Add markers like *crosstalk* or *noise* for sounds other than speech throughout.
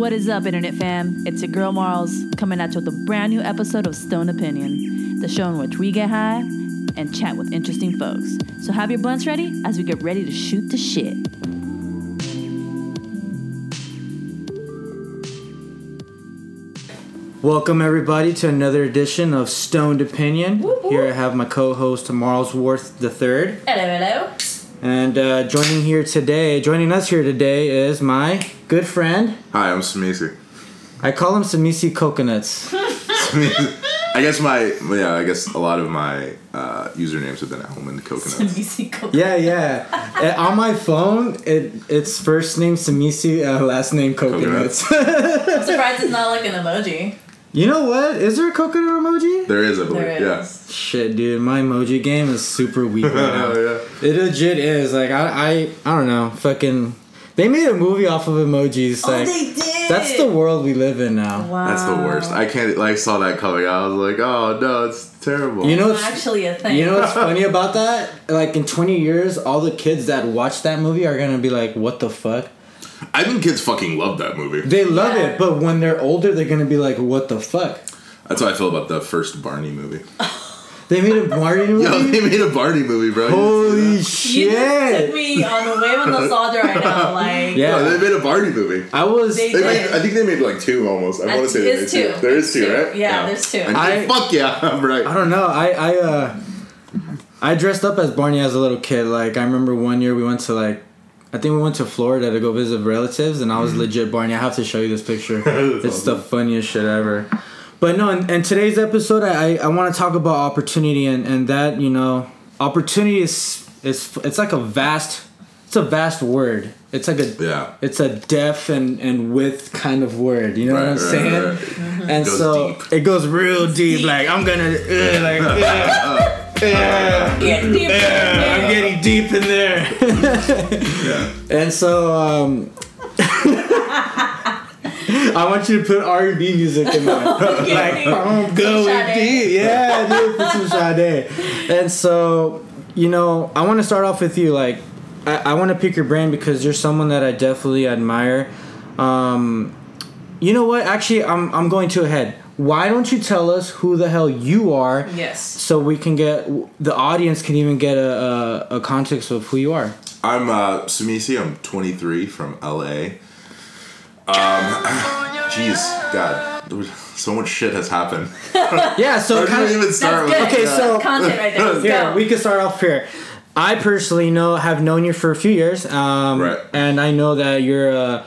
What is up, Internet fam? It's your girl Marls coming at you with a brand new episode of Stone Opinion, the show in which we get high and chat with interesting folks. So have your blunts ready as we get ready to shoot the shit. Welcome everybody to another edition of Stoned Opinion. Here I have my co-host Marlsworth III, Hello, hello. and uh, joining here today, joining us here today is my good friend. Hi, I'm Semisi. I call him Semisi Coconuts. *laughs* I guess my yeah, I guess a lot of my uh, usernames have been Almond Coconuts. Semisi Coconuts. Yeah, yeah. Uh, on my phone, it it's first name Semisi, uh, last name Coconuts. *laughs* I'm surprised it's not like an emoji. you know what? Is there a coconut emoji? There is, I believe. There yeah. Shit, dude, my emoji game is super weak right *laughs* now. Yeah. It legit is. Like I, I, I don't know. Fucking, they made a movie off of emojis. Oh, like they did. that's the world we live in now. Wow. That's the worst. I can't like saw that coming. I was like, oh no, it's terrible. You know, It's actually a thing. you know what's *laughs* funny about that? Like in twenty years, all the kids that watch that movie are gonna be like, "What the fuck?" I think kids fucking love that movie. They love Yeah. it, but when they're older, they're gonna be like, "What the fuck?" That's how I feel about the first Barney movie. *laughs* They made a Marty movie. Yo, they made a Barney movie, bro. Holy you just took shit! me on the wave of nostalgia right now. *laughs* Like, Yeah. No, they made a Barney movie. I was. They They did. made, I think they made like two almost. I want to say they made two. two. There is two, two. right? Yeah, there's two. And I- fuck yeah, *laughs* I'm right. I don't know. I I uh I dressed up as Barney as a little kid. Like I remember one year we went to like I think we went to Florida to go visit relatives and I was legit Barney. I have to show you this picture. *laughs* That's it's the funniest shit ever. But no, in, in today's episode I, I, I want to talk about opportunity and, and that, you know, opportunity is is it's like a vast it's a vast word. It's like a Yeah. it's a depth and, and width kind of word. You know what I'm right, saying? right. And Goes so deep. it goes real deep. Like I'm gonna uh, like uh, *laughs* uh, Get deeper. uh, I'm getting deep in there. *laughs* Yeah. and so um, *laughs* I want you to put R&B music in there. *laughs* like I'm going Sade. deep. Yeah, dude, put some Sade. And so you know, I want to start off with you. Like I, I want to pick your brain because you're someone that I definitely admire. Um, you know what? Actually, I'm I'm going to ahead. Why don't you tell us who the hell you are? Yes. So we can get the audience can even get a, a, a context of who you are. I'm uh, Semisi. I'm 23 from LA. Um, *sighs* jeez, God, so much shit has happened. *laughs* Yeah. So Where kind we of even start That's with good. Okay, that? so- content right there. Let's here go. we can start off here. I personally know have known you for a few years, um, Right. and I know that you're a,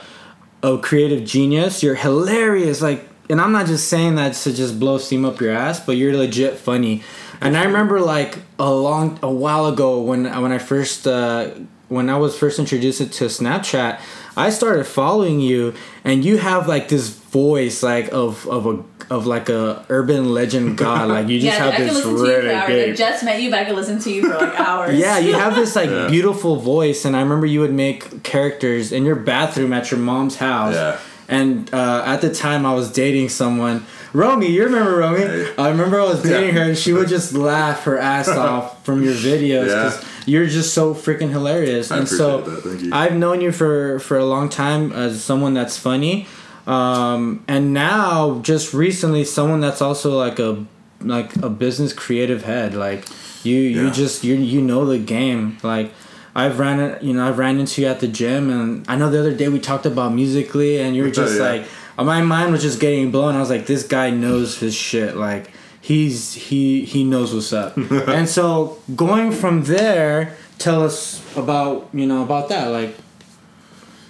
a creative genius. You're hilarious, like, and I'm not just saying that to just blow steam up your ass, but you're legit funny. And I remember like a long a while ago when when I first uh, when I was first introduced to Snapchat, I started following you, and you have like this voice like of of a of like a urban legend *laughs* god. Like you just yeah, have I this listen to you for really hours. I good. just met you, but I could listen to you for like hours. Yeah, you have this like *laughs* Yeah. beautiful voice, and I remember you would make characters in your bathroom at your mom's house. Yeah. And uh, at the time, I was dating someone, Romy. You remember Romy? Hey. I remember I was dating Yeah. her, and she would just laugh her ass *laughs* off from your videos Yeah. because you're just so freaking hilarious. I and so that. I've known you for for a long time as someone that's funny, um, and now just recently someone that's also like a like a business creative head. Like you you just you you know the game. Like I've ran you know I've ran into you at the gym, and I know the other day we talked about musical.ly, and you're *laughs* just Yeah. like my mind was just getting blown. I was like, this guy knows his shit. Like he's he he knows what's up. *laughs* and so going from there, tell us about you know about that. Like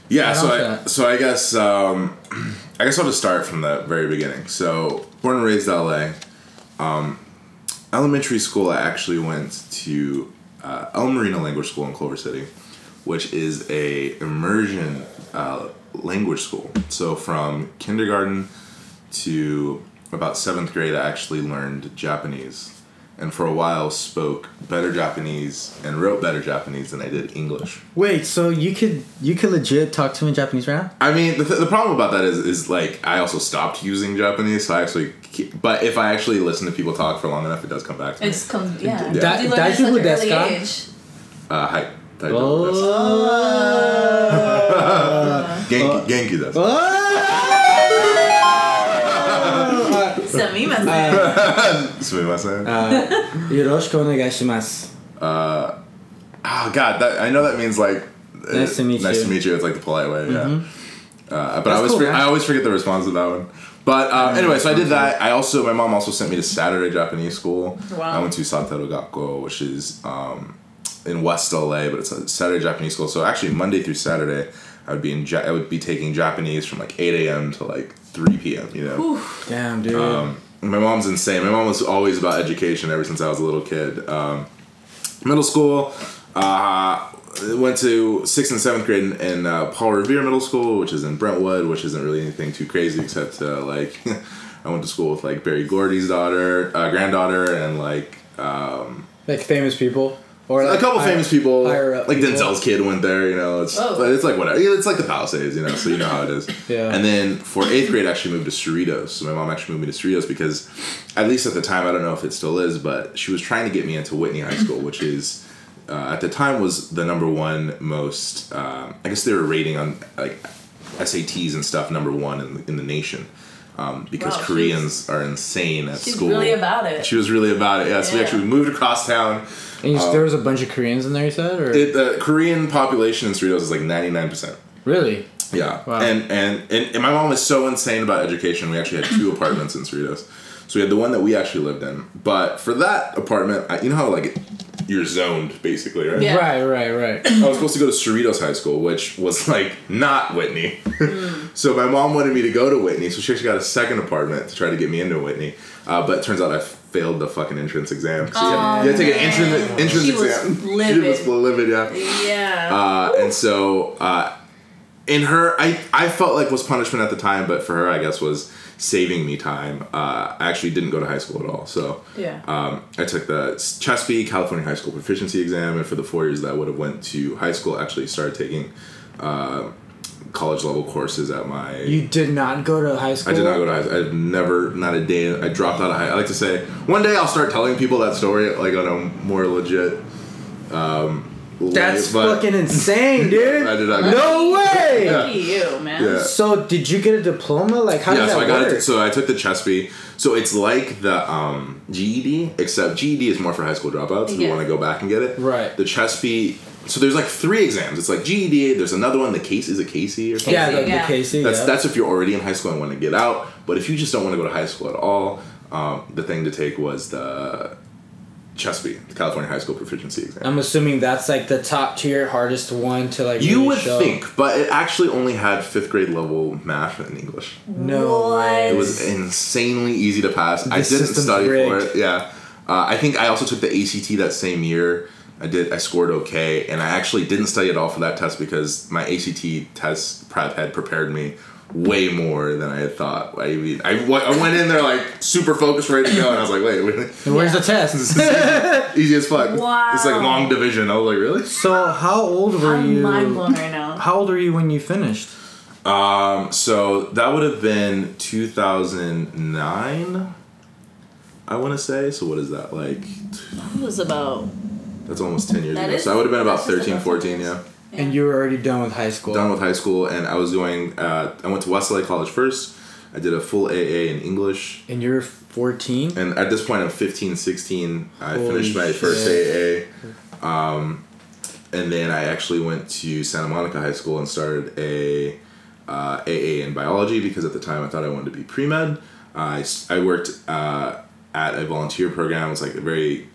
Yeah, so I, that. so I guess um, *clears throat* I guess I'll just start from the very beginning. So born and raised LA. Um, elementary school, I actually went to uh, El Marino Language School in Culver City, which is a immersion uh, language school. So from kindergarten to about seventh grade, I actually learned Japanese, and for a while spoke better Japanese and wrote better Japanese than I did English. wait, so you could you could legit talk to me in Japanese right now? I mean, the, th- the problem about that is, is like I also stopped using Japanese, so I actually. Keep, but if I actually listen to people talk for long enough, it does come back to me. It's comes yeah. Da- you learn at daijoubu such an desu early age. Uh, hi. I Oh. *laughs* Genki, Genki does. Send me message. Sumimasen. Uh, *laughs* よろしくお願いします。 oh God, that, I know that means like. uh, Nice to meet nice you. Mm-hmm. to meet you. It's like the polite way. Yeah. Uh, but I That's always cool, forget, man. I always forget the response to that one. But uh, anyway, so I did that. I also my mom also sent me to Saturday Japanese school. Wow. I went to Santero Gakko, which is um, in West LA, but it's a Saturday Japanese school. So actually, Monday through Saturday, I would be in ja- I would be taking Japanese from like 8 a.m. to like 3 p.m. You know. Damn, dude. Um, my mom's insane. My mom was always about education ever since I was a little kid. Um, middle school, uh, went to sixth and seventh grade in, in uh, Paul Revere Middle School, which is in Brentwood, which isn't really anything too crazy except uh, like *laughs* I went to school with like Berry Gordy's daughter, uh, granddaughter, and like um, like famous people. Or a couple higher- famous people. higher up Like people. Denzel's kid went there, you know. It's Oh. it's like whatever. It's like the Palisades, you know. So you know how it is. *laughs* Yeah. And then for eighth grade, I actually moved to Cerritos. So my mom actually moved me to Cerritos because, at least at the time, I don't know if it still is, but she was trying to get me into Whitney High School, which is uh, at the time was the number one most. Um, I guess they were rating on like SATs and stuff number one in the, in the nation. Um, because Wow, Koreans are insane at school. She's school. really about it. She was really about it. Yeah, so we actually moved across town. And you, there was a bunch of Koreans in there, you said? Or? It, the Korean population in Cerritos is like ninety nine percent. really? Yeah, Wow. and, and and and my mom was so insane about education. We actually had two *laughs* apartments in Cerritos. So we had the one that we actually lived in, but for that apartment, I, you know how like you're zoned basically, right? Yeah. Right, right, right. *clears throat* I was supposed to go to Cerritos High School, which was like not Whitney. *laughs* so my mom wanted me to go to Whitney, so she actually got a second apartment to try to get me into Whitney. Uh, but it turns out I failed the fucking entrance exam. So you, had, you had to take an entrance, entrance She was exam. *laughs* she livid. was livid, yeah. Yeah. Uh, and so uh, in her I, I felt like was punishment at the time but for her i guess was saving me time uh, i actually didn't go to high school at all so Yeah. um, i took the CHSPE california high school proficiency exam and for the four years that i would have went to high school I actually started taking uh, college level courses at my You did not go to high school? I did not go to high school. I've never, not a day. I dropped out of high. I like to say one day I'll start telling people that story like on a more legit. Um, That's way, but- fucking insane, dude. *laughs* I did not. No way! Yeah. Lucky you, man. Yeah. So, did you get a diploma? Like, how yeah, did so that I got work? it. So I took the CHSPE. So it's like the um, GED, except GED is more for high school dropouts who Yeah. want to go back and get it. Right. The CHSPE. So there's like three exams. It's like GED. There's another one. The case is a CAHSEE or something. yeah, the, the Yeah. CAHSEE. That's yeah. that's if you're already in high school and want to get out. But if you just don't want to go to high school at all, um, the thing to take was the CHSPE, the California High School Proficiency Exam. I'm assuming that's like the top tier, hardest one to like. you really would show. think, but it actually only had fifth grade level math and English. No. What? It was insanely easy to pass. I didn't system's study for it. Yeah, uh, I think I also took the ACT that same year. I did. I scored okay, and I actually didn't study at all for that test because my ACT test prep had prepared me way more than I had thought. I mean, I, w- I went in there like super focused, ready to go, and I was like, wait, wait And where's the test? *laughs* easy as fuck. Wow. It's like long division. I was like, really? so, how old were you? I'm you? mind blown right now. How old were you when you finished? Um, so that would have been 2009. I want to say. So what is that like? It was about. That's almost 10 years That ago. is- so I would have been about that's 13, 14, yeah. And you were already done with high school. Done with high school, and I was going, uh, I went to West LA College first. I did a full AA in English. And you're 14. And at this point, I'm 15, 16. I Holy finished my shit. first AA. Um, and then I actually went to Santa Monica High School and started a uh, AA in biology because at the time I thought I wanted to be pre med. I worked uh, at a volunteer program. It was like a very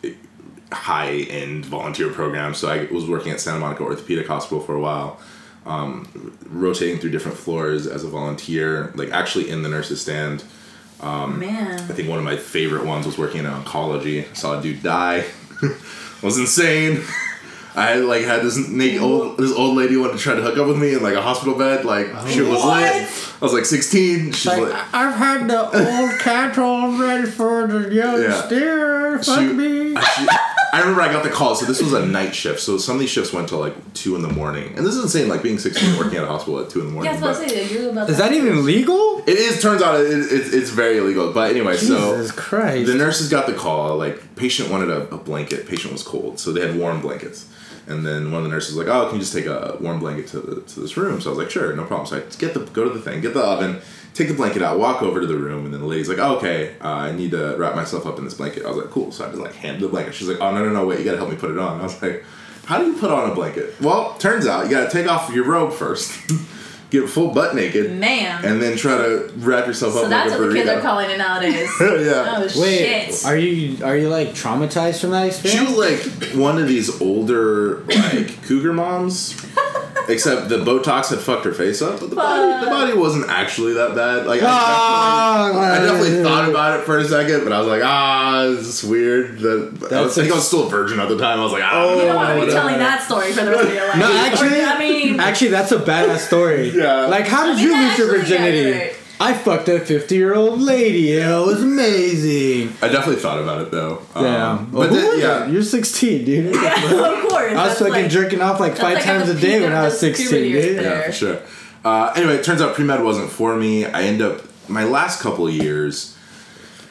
high end volunteer program. So I was working at Santa Monica Orthopedic Hospital for a while, um, rotating through different floors as a volunteer, like actually in the nurses' stand. Um, I think one of my favorite ones was working in oncology. I saw a dude die. *laughs* was insane. I like had this naked old this old lady wanted to try to hook up with me in like a hospital bed. Like shit was What? lit. I was like sixteen. She's Like, like, I've had the old *laughs* cattle ready for the young Yeah. steer. Fuck She- me. she- I remember I got the call. So this was a night shift. So some of these shifts went till like two in the morning. And this is insane. Like being sixteen, working at a hospital at two in the morning. Yeah, I was about to say, you're about Is to- that even legal? it is. Turns out it, it, it's very illegal. But anyway, so Jesus Christ. The nurses got the call. Like, patient wanted a, a blanket. Patient was cold, so they had warm blankets. And then one of the nurses was like, "Oh, can you just take a warm blanket to the, to this room?" So I was like, "Sure, no problem." So I get the go to the thing, get the oven, take the blanket out, walk over to the room, and then the lady's like, oh, "Okay, uh, I need to wrap myself up in this blanket." I was like, "Cool." So I just like hand the blanket. She's like, "Oh no no no wait, you gotta help me put it on." I was like, "How do you put on a blanket?" Well, turns out you gotta take off your robe first, *laughs* get full butt naked, Man. and then try to wrap yourself up. so that's like a what the kids are calling it nowadays. *laughs* yeah. Oh Wait, shit. are you are you like traumatized from that She experience? was like one of these older like cougar moms. *laughs* Except the Botox had fucked her face up, but the body, the body wasn't actually that bad. Like I definitely, I definitely thought about it for a second, but I was like, ah, this is weird. That I, was, I think a- I was still a virgin at the time. I was like, ah, you don't want to be whatever. telling that story for the rest of your life. No, actually, I mean, actually, that's a badass story. Yeah. Like, how did I mean, you lose your actually, yeah, virginity? You're right. I fucked a fifty-year-old lady. and It was amazing. I definitely thought about it though. Um, Yeah, but Who then, yeah, it? you're sixteen, dude. yeah, *laughs* of course. I was fucking like- jerking off like five like times a day when I was sixteen, dude. there. yeah, for sure. Uh, anyway, it turns out pre med wasn't for me. I end up my last couple of years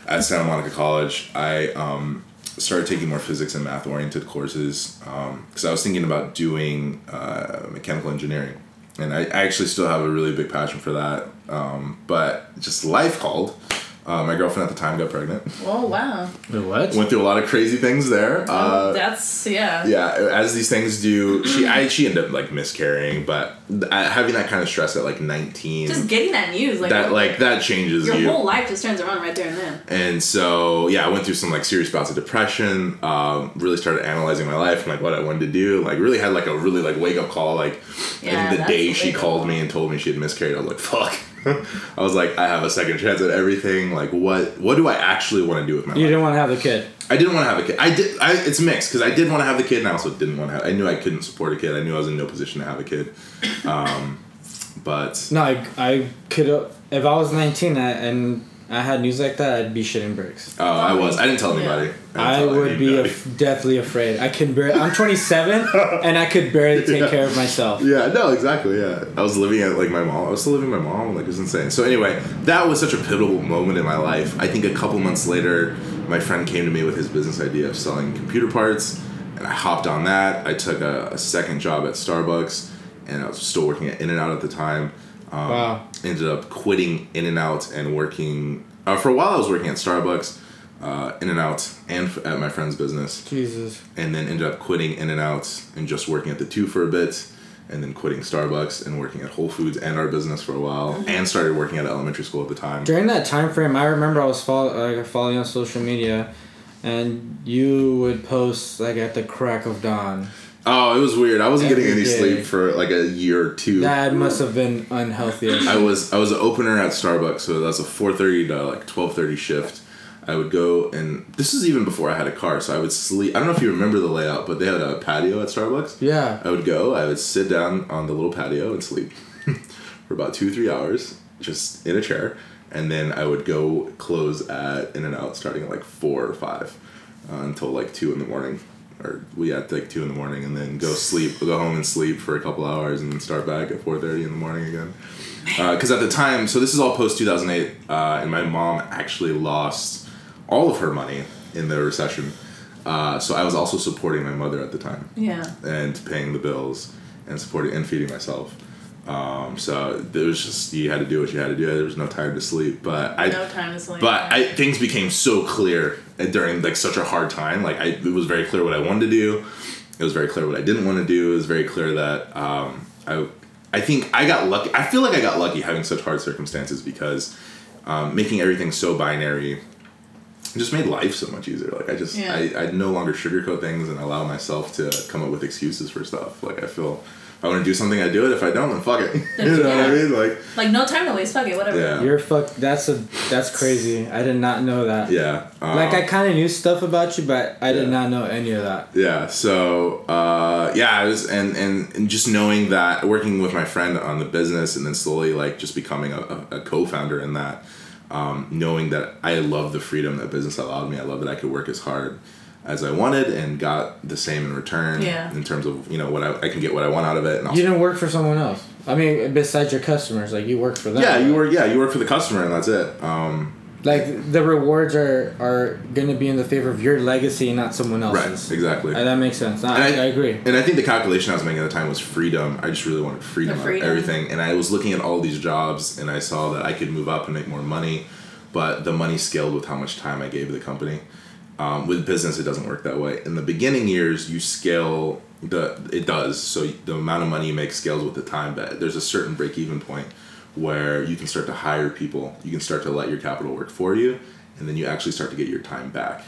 at Santa Monica College. I um, started taking more physics and math oriented courses because I was thinking about doing uh, mechanical engineering, and I, I actually still have a really big passion for that. Um, but just life called. Uh, my girlfriend at the time got pregnant. Oh wow. Wait, what? Went through a lot of crazy things there. Uh, That's yeah. yeah, as these things do, she I she ended up like miscarrying, but having that kind of stress at like nineteen, Just getting that news like that like that changes your you. whole life just turns around right there and then. and so yeah, I went through some like serious bouts of depression. Um, really started analyzing my life and like what I wanted to do. Like really had like a really like wake up call. Like Yeah, and the day she called me and told me she had miscarried, I was like fuck. *laughs* I was like I have a second chance at everything. Like what what do I actually want to do with my You life? You didn't want to have the kid. I didn't want to have a kid. I did. I, it's mixed because I did want to have the kid, and I also didn't want to have. I knew I couldn't support a kid. I knew I was in no position to have a kid. Um, but No, I, I could if I was nineteen I, and I had news like that, I'd be shitting bricks. oh, I was. I didn't tell anybody. didn't I tell would be af- deathly afraid. I could barely. I'm 27 *laughs* and I could barely take Yeah. care of myself. Yeah, no, exactly. Yeah, I was living at like my mom. I was still living with my mom. Like it was insane. So anyway, that was such a pivotal moment in my life. I think a couple months later, my friend came to me with his business idea of selling computer parts, and I hopped on that. I took a, a second job at Starbucks, and I was still working at In and Out at the time. Um, Wow. Ended up quitting In and Out and working. Uh, for a while, I was working at Starbucks, uh, In and Out, and f- at my friend's business Jesus. and then ended up quitting In and Out and just working at the two for a bit, and then quitting Starbucks and working at Whole Foods and our business for a while, and started working at elementary school at the time. During that time frame, I remember I was follow, like, following on social media, and you would post like at the crack of dawn. Oh, it was weird. I wasn't getting any day. sleep for like a year or two. That must have been unhealthy. I was I was an opener at Starbucks, so that's a four thirty to like twelve thirty shift. I would go and this is even before I had a car, so I would sleep. I don't know if you remember the layout, but they had a patio at Starbucks. yeah. I would go, I would sit down on the little patio and sleep *laughs* for about two, three hours, just in a chair. And then I would go close at In and Out starting at like four or five uh, until like two in the morning. Or we had like two in the morning and then go sleep, go home and sleep for a couple hours and then start back at 4.30 in the morning again. Because at the time, so this is all post 2008, uh, and my mom actually lost all of her money in the recession. Uh, so I was also supporting my mother at the time Yeah. and paying the bills and supporting and feeding myself. Um, so there was just you had to do what you had to do. There was no time to sleep, but I. no time to sleep. But I things became so clear during like such a hard time. Like I, it was very clear what I wanted to do. It was very clear what I didn't want to do. It was very clear that um, I, I think I got lucky. I feel like I got lucky having such hard circumstances because um, making everything so binary just made life so much easier. Like I just Yeah. I, I no longer sugarcoat things and allow myself to come up with excuses for stuff. Like I feel I want to do something, I do it. If I don't, then fuck it. *laughs* you know what I mean? Like like no time to waste. Fuck it. Whatever. Yeah. You're fuck. That's a that's crazy. I did not know that. yeah. Um, Like I kind of knew stuff about you, but I did not know any of that. Yeah. So uh, yeah, I was and, and and just knowing that working with my friend on the business and then slowly like just becoming a, a, a co-founder in that, um, knowing that I love the freedom that business allowed me. I love that I could work as hard as I wanted and got the same in return. Yeah. In terms of you know what I, I can get what I want out of it and also You didn't work for someone else. I mean, besides your customers, like you work for them. yeah, you work. Yeah, you work for the customer, and that's it. Um, like the rewards are are gonna be in the favor of your legacy, not someone else's. Right, exactly. And that makes sense. I, I, agree. And I think the calculation I was making at the time was freedom. I just really wanted freedom, The of freedom. everything. And I was looking at all these jobs and I saw that I could move up and make more money, but the money scaled with how much time I gave the company. Um, with business, it doesn't work that way. In the beginning years, you scale the it does. So the amount of money you make scales with the time, but there's a certain break even point where you can start to hire people. You can start to let your capital work for you, and then you actually start to get your time back.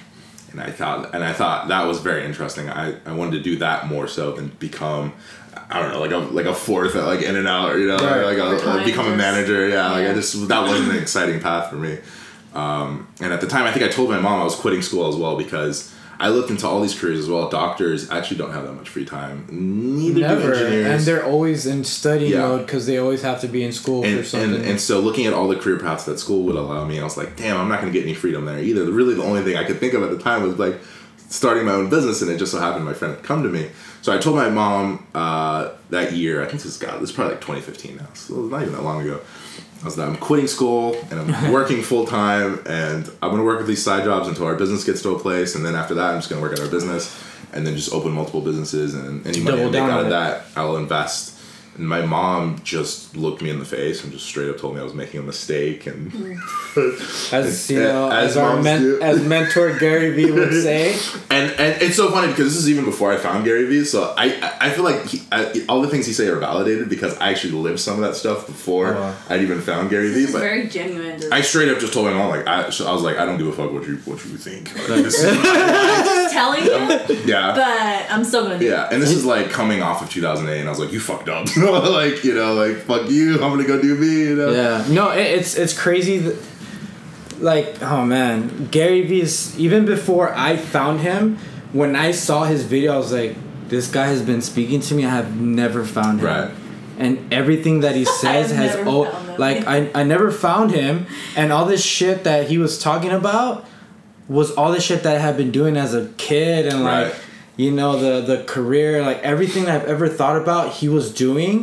And I thought, and I thought that was very interesting. I, I wanted to do that more so than become, I don't know, like a like a fourth, at, like in and out, you know, Right. like a, like become a manager. Yeah, like I just that wasn't an exciting path for me. Um, and at the time, I think I told my mom I was quitting school as well because I looked into all these careers as well. Doctors actually don't have that much free time. Neither Never, do engineers. and they're always in study Yeah. mode because they always have to be in school and, for something. and, and so looking at all the career paths that school would allow me, I was like, damn, I'm not going to get any freedom there either. Really, the only thing I could think of at the time was like starting my own business, and it just so happened my friend had come to me. So I told my mom uh, that year, I think this got this is probably like 2015 now, so it's not even that long ago. I was like, I'm quitting school and I'm *laughs* working full time, and I'm gonna work with these side jobs until our business gets to a place, and then after that, I'm just gonna work at our business, and then just open multiple businesses, and any money I make out of that, I'll invest. And my mom just looked me in the face and just straight up told me I was making a mistake, and *laughs* as you uh, know, as as, our men- as mentor Gary Vee would *laughs* say, and and it's so funny because this is even before I found Gary Vee. So I I I feel like he, I, all the things he say are validated because I actually lived some of that stuff before oh, wow. I'd even found Gary Vee. But very genuine. I straight up just told my mom like I, so I was like I don't give a fuck what you what you think. *laughs* Like, this is, just telling you, yeah. but I'm still gonna do Yeah, and this is like coming off of 2008, and I was like, "You fucked up." *laughs* like, you know, like fuck you. I'm gonna go do me. You know. yeah, no, it, it's it's crazy. That, like, oh man, Gary Vee's even before I found him, when I saw his video, I was like, this guy has been speaking to me. I have never found him. Right. And everything that he *laughs* says has oh, found like I, I never found him, and all this shit that he was talking about was all the shit that I had been doing as a kid, and like Right. You know the the career, like everything I've ever thought about, he was doing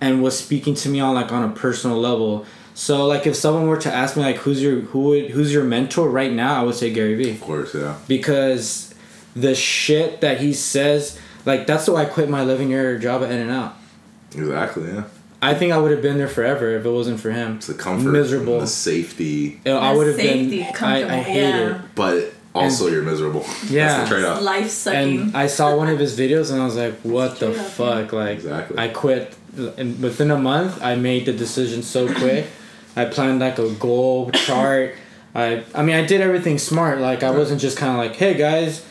and was speaking to me on like on a personal level. So like if someone were to ask me like who's your who would who's your mentor right now, I would say Gary Vee Of course, yeah. because the shit that he says, like that's why I quit my eleven year job at In and Out. Exactly, yeah. I think I would have been there forever if it wasn't for him. It's the comfort, Miserable. the safety, You know, I would have been. safety, I, I hate yeah. it. but also you're miserable. Yeah. *laughs* That's the trade-off. life sucking. And I saw one of his videos and I was like, "What the up, fuck?" Like, Exactly. I quit. And within a month, I made the decision so quick. I planned like a goal chart. I, I mean, I did everything smart. Like, I wasn't just kind of like, "Hey guys."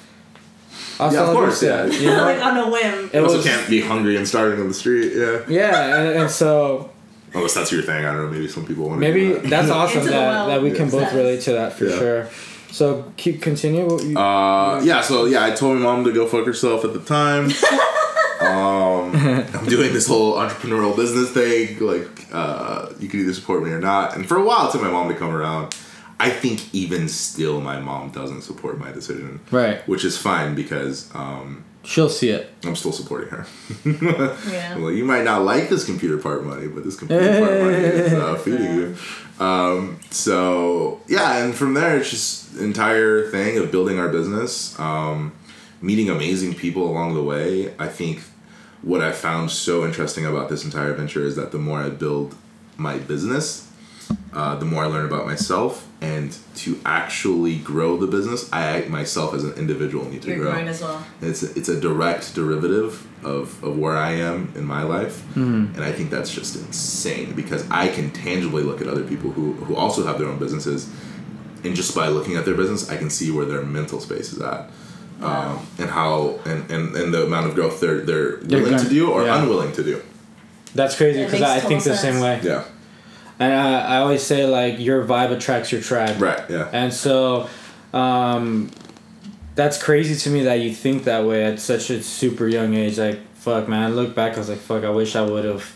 hasta Yeah, of course, yeah. You know? *laughs* like on a whim. It also was, can't be hungry and starving on the street. Yeah. yeah, and, and so Unless that's your thing. I don't know. Maybe some people want to. maybe do that. that's *laughs* awesome that, that we can both relate to that for Yeah. sure. So keep continue. What you, Uh, yeah, so yeah, I told my mom to go fuck herself at the time. *laughs* um, I'm doing this whole entrepreneurial business thing. Like, uh, you can either support me or not. And for a while, it took my mom to come around. I think even still, my mom doesn't support my decision. Right. Which is fine because um, She'll see it. I'm still supporting her. Yeah. *laughs* Well, you might not like this computer part money, but this computer part money is uh, *laughs* feeding you. Um, so yeah, and from there, it's just entire thing of building our business, um, meeting amazing people along the way. I think what I found so interesting about this entire venture is that the more I build my business, uh, the more I learn about myself, and to actually grow the business, I myself as an individual need to You're grow. growing as well. It's a, it's a direct derivative of, of where I am in my life, and I think that's just insane because I can tangibly look at other people who, who also have their own businesses, and just by looking at their business, I can see where their mental space is at, um, and how and, and, and the amount of growth they're they're willing gonna- to do or yeah. unwilling to do. That's crazy because I, I think total the same way. Yeah. And I, I always say like your vibe attracts your tribe. Right. Yeah. And so, um, that's crazy to me that you think that way at such a super young age. Like, fuck, man. I look back, I was like, fuck, I wish I would have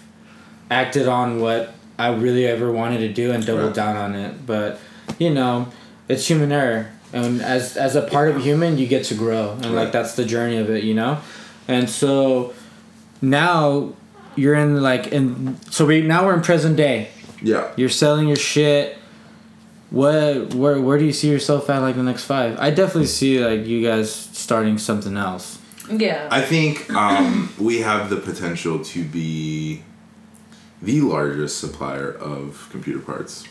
acted on what I really ever wanted to do and doubled Right. down on it. But, you know, it's human error. And as, as a part of human, you get to grow. And, like, that's the journey of it, you know? And so now you're in, like, in, so we, now we're in present day Yeah. you're selling your shit what where where do you see yourself at like the next five? I definitely see like you guys starting something else. Yeah. I think um, *laughs* we have the potential to be the largest supplier of computer parts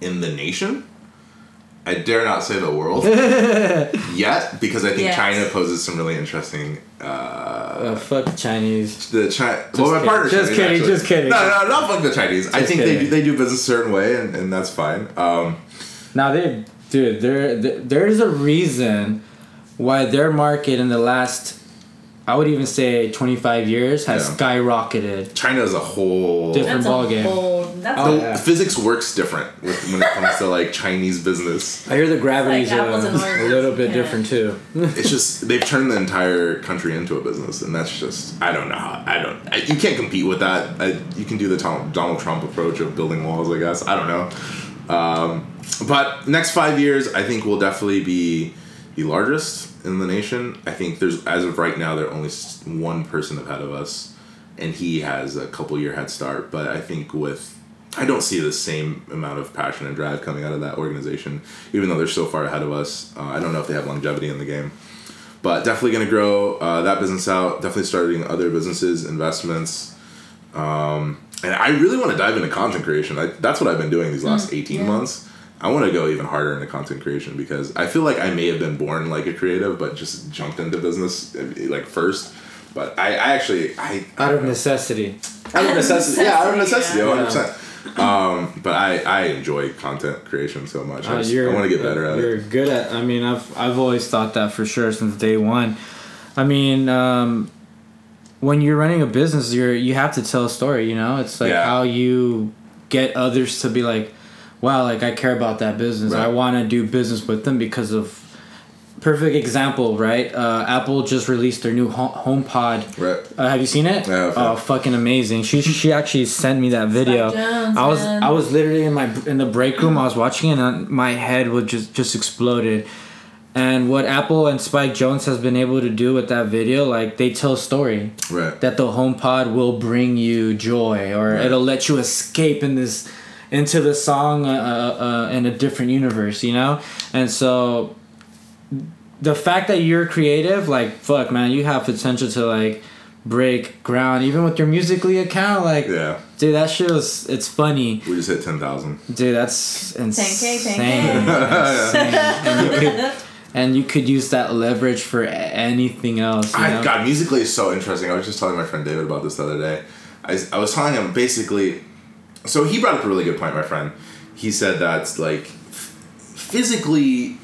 in the nation. I dare not say the world *laughs* yet because I think Yes. China poses some really interesting. Uh, Uh, fuck the Chinese. the China, well, my kidding. partner. Just kidding, just kidding. No, no, not fuck the Chinese. I Just think they kidding. do, they do business a certain way, and, and that's fine. Um, Now they, dude, there there- there's a reason why their market in the last, I would even say, 25 years has Yeah. skyrocketed. China is a whole. Different that's ball a That's Oh, yeah. Physics works different with, when it comes to like Chinese business. I hear the gravity's Like uh, a little bit Yeah. different too. *laughs* It's just they've turned the entire country into a business, and that's just I don't know how I don't I, you can't compete with that. I, you can do the Tom, Donald Trump approach of building walls, I guess. I don't know, um, but next five years, I think we'll definitely be the largest in the nation. I think there's as of right now, there are only one person ahead of us, and he has a couple year head start. But I think with I don't see the same amount of passion and drive coming out of that organization, even though they're so far ahead of us. Uh, I don't know if they have longevity in the game, but definitely going to grow uh, that business out. Definitely starting other businesses, investments, um, and I really want to dive into content creation. I, that's what I've been doing these last eighteen yeah. months. I want to go even harder into content creation because I feel like I may have been born like a creative, but just jumped into business uh, like first. But I, I actually I Out of necessity. out of necessity. Yeah, out of Necessity, necessity, yeah. one hundred percent. Um, but I, I enjoy content creation so much. I, Uh, just- I want to get better at it. You're good at. I mean, I've I've always thought that for sure since day one. I mean, um, when you're running a business, you're you have to tell a story. You know, it's like Yeah. how you get others to be like, "Wow, like I care about that business. I want to do business with them because of." Perfect example, right? Uh, Apple just released their new HomePod. Right. Uh, have you seen it? Yeah, I've- oh, fucking amazing! She she actually sent me that video. Jonze, I was man. I was literally in my in the break room. I was watching it, and my head would just just exploded. And what Apple and Spike Jonze has been able to do with that video, like they tell a story Right. that the HomePod will bring you joy, or Right. it'll let you escape in this into the song uh, uh, uh, in a different universe, you know. And so the fact that you're creative, like fuck, man, you have potential to like break ground, even with your musical.ly account, like. Yeah. Dude, that shit was. It's funny. We just hit ten thousand. Dude, that's insane. 10K, 10K. Insane. and, you could, and you could use that leverage for anything else. You I, know? God, musical.ly is so interesting. I was just telling my friend David about this the other day. I, I was telling him basically. So he brought up a really good point, my friend. He said that like f- physically,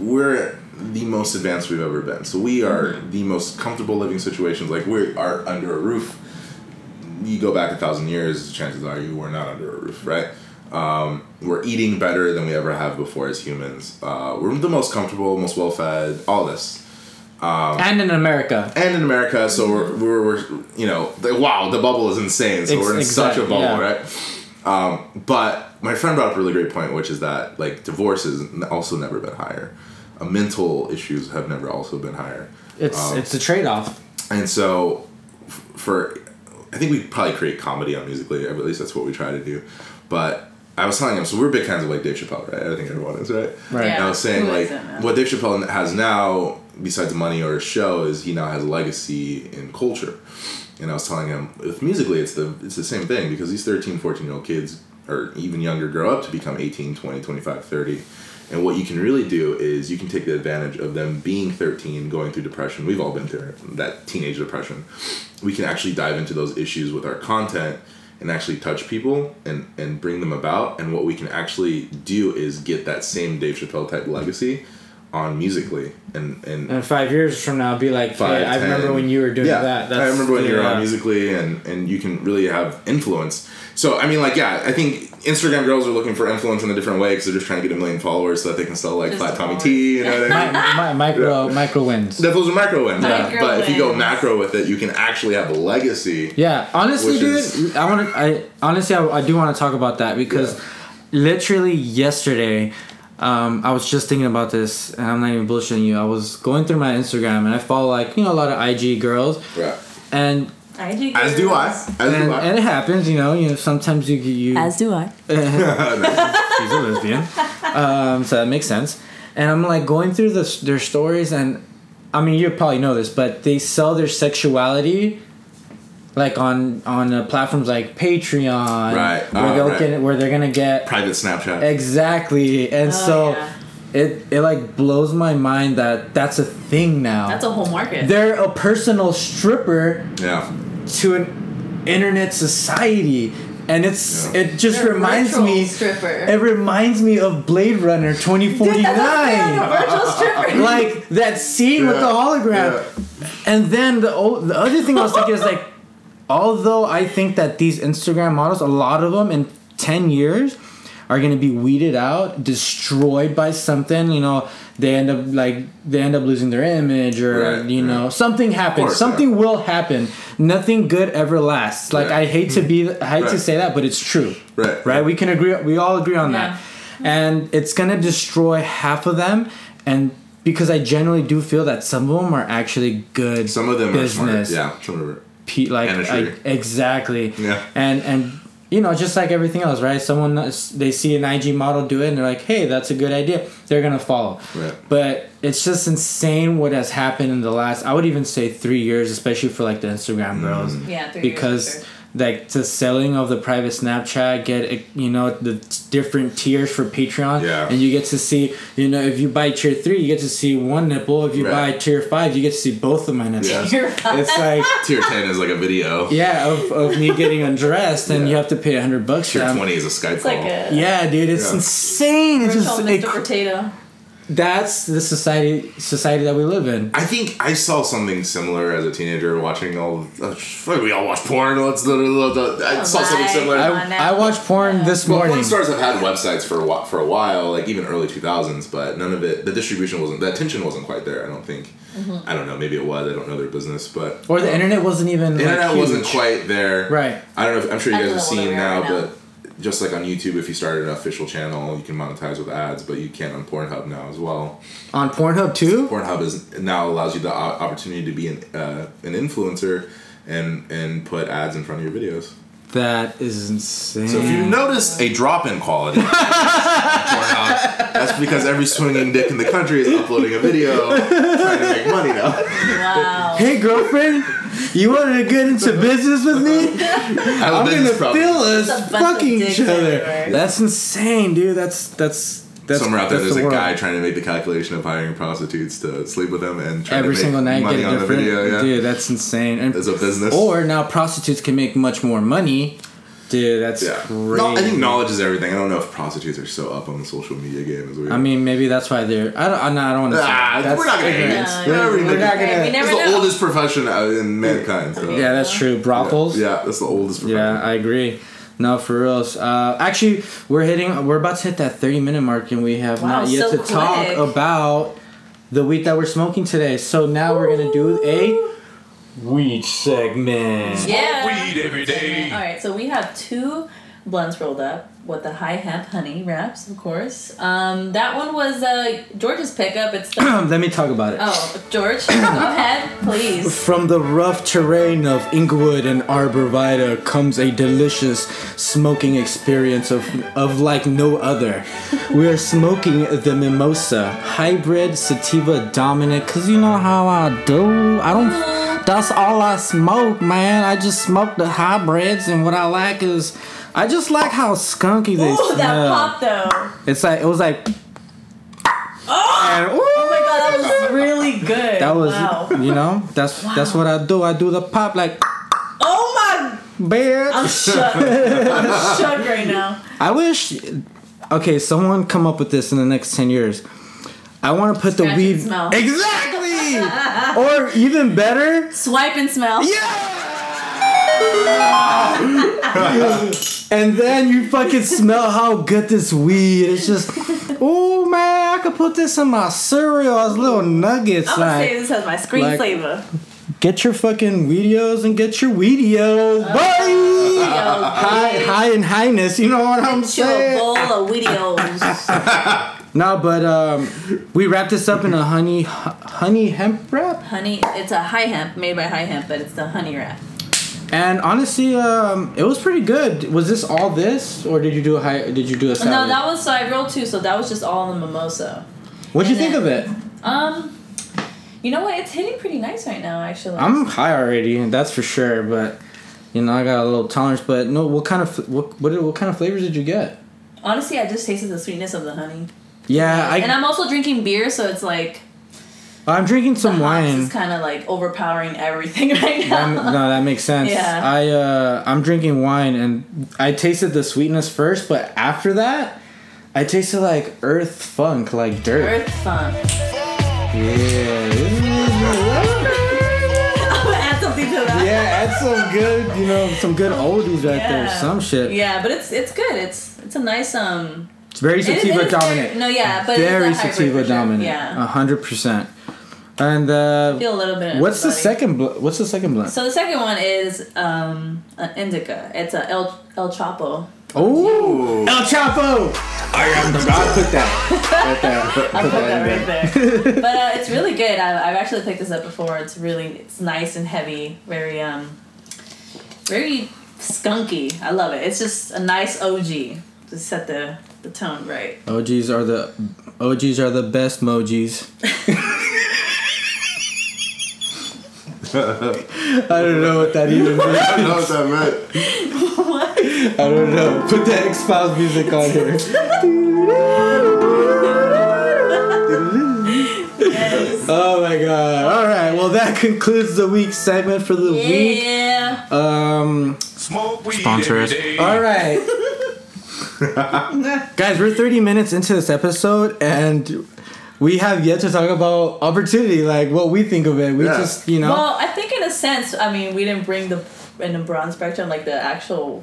we're the most advanced we've ever been. So we are Mm-hmm. the most comfortable living situations. Like we are under a roof. You go back a thousand years, chances are you were not under a roof, right? Um, we're eating better than we ever have before as humans. Uh, we're the most comfortable, most well fed, all this and in America. and in America, so we're, we're, we're you know, the, wow, the bubble is insane. So we're in such a bubble, yeah. right? Um, but my friend brought up a really great point, which is that like divorce has also never been higher. Uh, mental issues have never also been higher, It's Um, it's a trade off. and so f- for I think we probably create comedy on musical.ly. At least that's what we try to do. But I was telling him, so we're big fans of like Dave Chappelle, right? I think everyone is, right? Right. And I was saying Who like what Dave Chappelle has now, besides money or a show, is he now has a legacy in culture. And I was telling him with musical.ly it's the it's the same thing because these 13, 14 year old kids or even younger grow up to become 18, 20, 25, 30. And what you can really do is you can take the advantage of them being 13, going through depression. We've all been through that teenage depression. We can actually dive into those issues with our content and actually touch people and, and bring them about. And what we can actually do is get that same Dave Chappelle type legacy on musical.ly and and And five years from now, be like, five, hey, I remember when you were doing yeah, that. I remember when you were on uh, musical.ly, and and you can really have influence. So I mean, like, yeah, I think Instagram girls are looking for influence in a different way because they're just trying to get a million followers so that they can sell like Just flat Tummy followers. tea. You know what I mean? Mi- mi- micro micro wins. That those are macro wins, yeah. Micro But if you go macro with it, you can actually have a legacy. Yeah, honestly, dude, is- I want to. I honestly, I, I do want to talk about that because literally yesterday, um, I was just thinking about this, and I'm not even bullshitting you. I was going through my Instagram, and I follow like you know a lot of IG girls, Right. and IG As do I. As and, do I. and it happens, you know. You know, sometimes you you As do I. *laughs* she's a lesbian. Um, so that makes sense. And I'm like going through the, their stories, and I mean, you probably know this, but they sell their sexuality like on on uh, platforms like Patreon, Right. Where, Oh, they'll right. get, where they're gonna get Private Snapchat. exactly, and Oh, so yeah. it it like blows my mind that that's a thing now. That's a whole market. they're a personal stripper yeah. To an internet society and it's Yeah. it just They're reminds me stripper. it reminds me of blade runner 2049 virtual *laughs* stripper. like that scene with the Yeah. hologram and then the o- the other thing i was thinking is like *laughs* although i think that these instagram models a lot of them in 10 years are going to be weeded out destroyed by something you know they end up like they end up losing their image or Right, you know something happens course, something yeah. will happen nothing good ever lasts like Right. i hate to be i hate to say that but it's true Right. right we can agree we all agree on Yeah. that and it's gonna destroy half of them and because i generally do feel that some of them are actually good Some of them business are smart. Yeah. Some of them are. pe- like Industry. I, exactly Yeah. and and you know just like everything else right someone they see an ig model do it and they're like hey that's a good idea they're gonna follow Right. but it's just insane what has happened in the last i would even say three years especially for like the instagram mm. girls Yeah, three years because for sure. Like the selling of the private snapchat get uh, you know the different tiers for patreon Yeah. and you get to see you know if you buy tier three you get to see one nipple if you Right. buy tier five you get to see both of my nipples Yeah. It's like *laughs* Tier 10 is like a video. yeah, of, of me getting undressed, and Yeah. you have to pay a hundred bucks for Tier that. 20 is a Skype It's call. like a Yeah, dude, it's Yeah. insane. It's just Mr. it, Potato. That's the society society that we live in. I think I saw something similar as a teenager watching all. Uh, fuck, we all watch porn. What's the, the, the I saw something my. similar. Come I, on now. I watched porn this well, morning. porn stars have had websites for a while, for a while, like even early two thousands, but none of it. The distribution wasn't. The attention wasn't quite there. I don't think. Mm-hmm. I don't know. Maybe it was. I don't know their business, but Or the um, internet wasn't even The like, internet wasn't quite there. Right. I don't know. If, I'm sure you guys have seen are now, right now. but just like on YouTube, if you started an official channel, you can monetize with ads, but you can't on Pornhub now as well. on Pornhub too. Pornhub is now allows you the opportunity to be an uh, an influencer and and put ads in front of your videos. That is insane. So if you noticed a drop in quality, *laughs* that's because every swinging dick in the country is uploading a video trying to make money now. Wow. hey girlfriend, you wanted to get into business with me? I have a I'm gonna problem. feel us There's a bunch of fucking each other. everywhere. That's insane, dude. That's that's that's Somewhere out there, there's the a world. guy trying to make the calculation of hiring prostitutes to sleep with them and trying every to make single night money get a on the different video. Yeah, dude that's insane and as a business. or now prostitutes can make much more money dude that's yeah, crazy no, I think knowledge is everything. I don't know if prostitutes are so up on the social media game as we. I mean maybe that's why they're i don't, I don't, I don't want to Ah, say we're not gonna hate ignorant. it. No, We're, we're, we're not gonna never It's the know. oldest profession uh, in mankind. So. yeah that's true brothels Yeah, that's the oldest profession. Yeah, I agree. No, for reals. Uh, actually, we're hitting. We're about to hit that thirty minute mark, and we have Wow, not yet so to talk about the weed that we're smoking today. So now we're gonna do a weed segment. Yeah. Weed every day. All right, so we have two blunts rolled up with the high hemp honey wraps, of course. Um, that one was uh, George's pickup. It's the *clears throat* Let me talk about it. oh George, go *clears throat* ahead, please. From the rough terrain of Inglewood and Arbor Vitae comes a delicious smoking experience of, of like no other. *laughs* We are smoking the Mimosa Hybrid Sativa Dominant because you know how I do. I don't. That's all I smoke, man. I just smoke the hybrids, and what I like is. I just like how skunky they Ooh, smell. that pop though. It's like it was like. Oh, and- oh my god, that was really good. That was, wow. you know, that's that's what I do. I do the pop like, Oh my, bitch. I'm shook. *laughs* I'm shook right now. I wish. Okay, someone come up with this in the next ten years. I want to put Scratch the and weed smell. exactly, *laughs* or even better. Swipe and smell. *laughs* And then you fucking smell how good this weed. It's just, oh man, I could put this in my cereal as little nuggets. I'm gonna like, say this has my like- screensaver. get your fucking weedios and get your weedios. Uh, Bye. Yo, High, high in highness. You know what I'm Get you a saying? bowl of videos. *laughs* No, but um, we wrapped this up in a honey honey hemp wrap. honey, it's a high hemp made by high hemp, but it's the honey wrap. And honestly, um, it was pretty good. Was this all this, or did you do a high? Did you do a salad? No, that was so I rolled two, so that was just all in the mimosa. What'd you and think then- of it? Um, you know what? It's hitting pretty nice right now, actually. I'm high already, that's for sure. But you know, I got a little tolerance. But no, what kind of what what, what kind of flavors did you get? Honestly, I just tasted the sweetness of the honey. Yeah, I, and I'm also drinking beer, so it's like I'm drinking some wine. is kind of like overpowering everything *laughs* right That, now. no, that makes sense. Yeah. I uh, I'm drinking wine, and I tasted the sweetness first, but after that, I tasted like earth funk, like dirt. Earth funk. Yeah. *laughs* I'm add something to that. Yeah, add some good, you know, some good oldies right there. Some shit. Yeah, but it's it's good. It's it's a nice um. It's very it- it sativa dominant. Very, no, yeah, but very it's a hybrid sativa sure. dominant. Yeah, A hundred percent. And uh, feel a little bit. of what's the everybody. second? Bl- what's the second blend? So the second one is um an indica. It's a El El Chapo. Oh, El Chapo! I am the god. Put that right there. I'll put put that in right there. *laughs* but uh, it's really good. I, I've actually picked this up before. It's really it's nice and heavy. Very um, very skunky. I love it. It's just a nice OG to set the the tone right. OGs are the OGs are the best mojis. *laughs* I don't know what that even means. I don't know what that meant. What? I don't know. Put that X Files music on here. Oh my god. Alright, well that concludes the week segment for the week. Yeah. Um Smoke weed Sponsor us. Alright. *laughs* Guys, we're 30 minutes into this episode and we have yet to talk about opportunity, like what we think of it. We Yeah. just, you know. Well, I think in a sense, I mean, we didn't bring the in the broad spectrum like the actual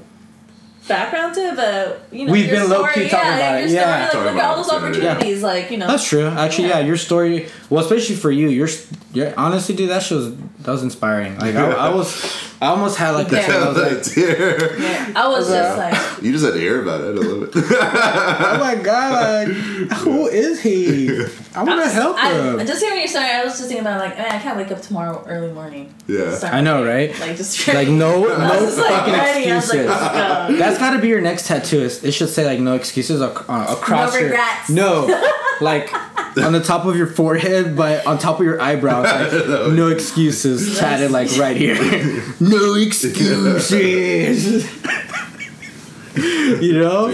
background to it, but you know, We've been story, low-key yeah, talking about your it, story, yeah. like, Talking look at about all those opportunity. opportunities, like you know. That's true. Actually, yeah. Yeah. your story. Well, especially for you, your, your honestly, dude, that shit was that was inspiring. Like I, I was, I almost had like a Yeah. I was like, *laughs* Dear. Yeah, I was just like, You just had to hear about it. I love it. *laughs* oh my god, like who is he? *laughs* I want to help I, him. just hearing your story, I was just thinking about like, man, I can't wake up tomorrow early morning. Yeah. Start I know, right? Like just Like no, no was just like fucking ready. I was like, excuses. let's. That's got to be your next tattoo. It should say like no excuses ac- uh, across No your regrets. no, like *laughs* on the top of your forehead, but on top of your eyebrows, like *laughs* no excuses tatted like right here. *laughs* no excuses. you know,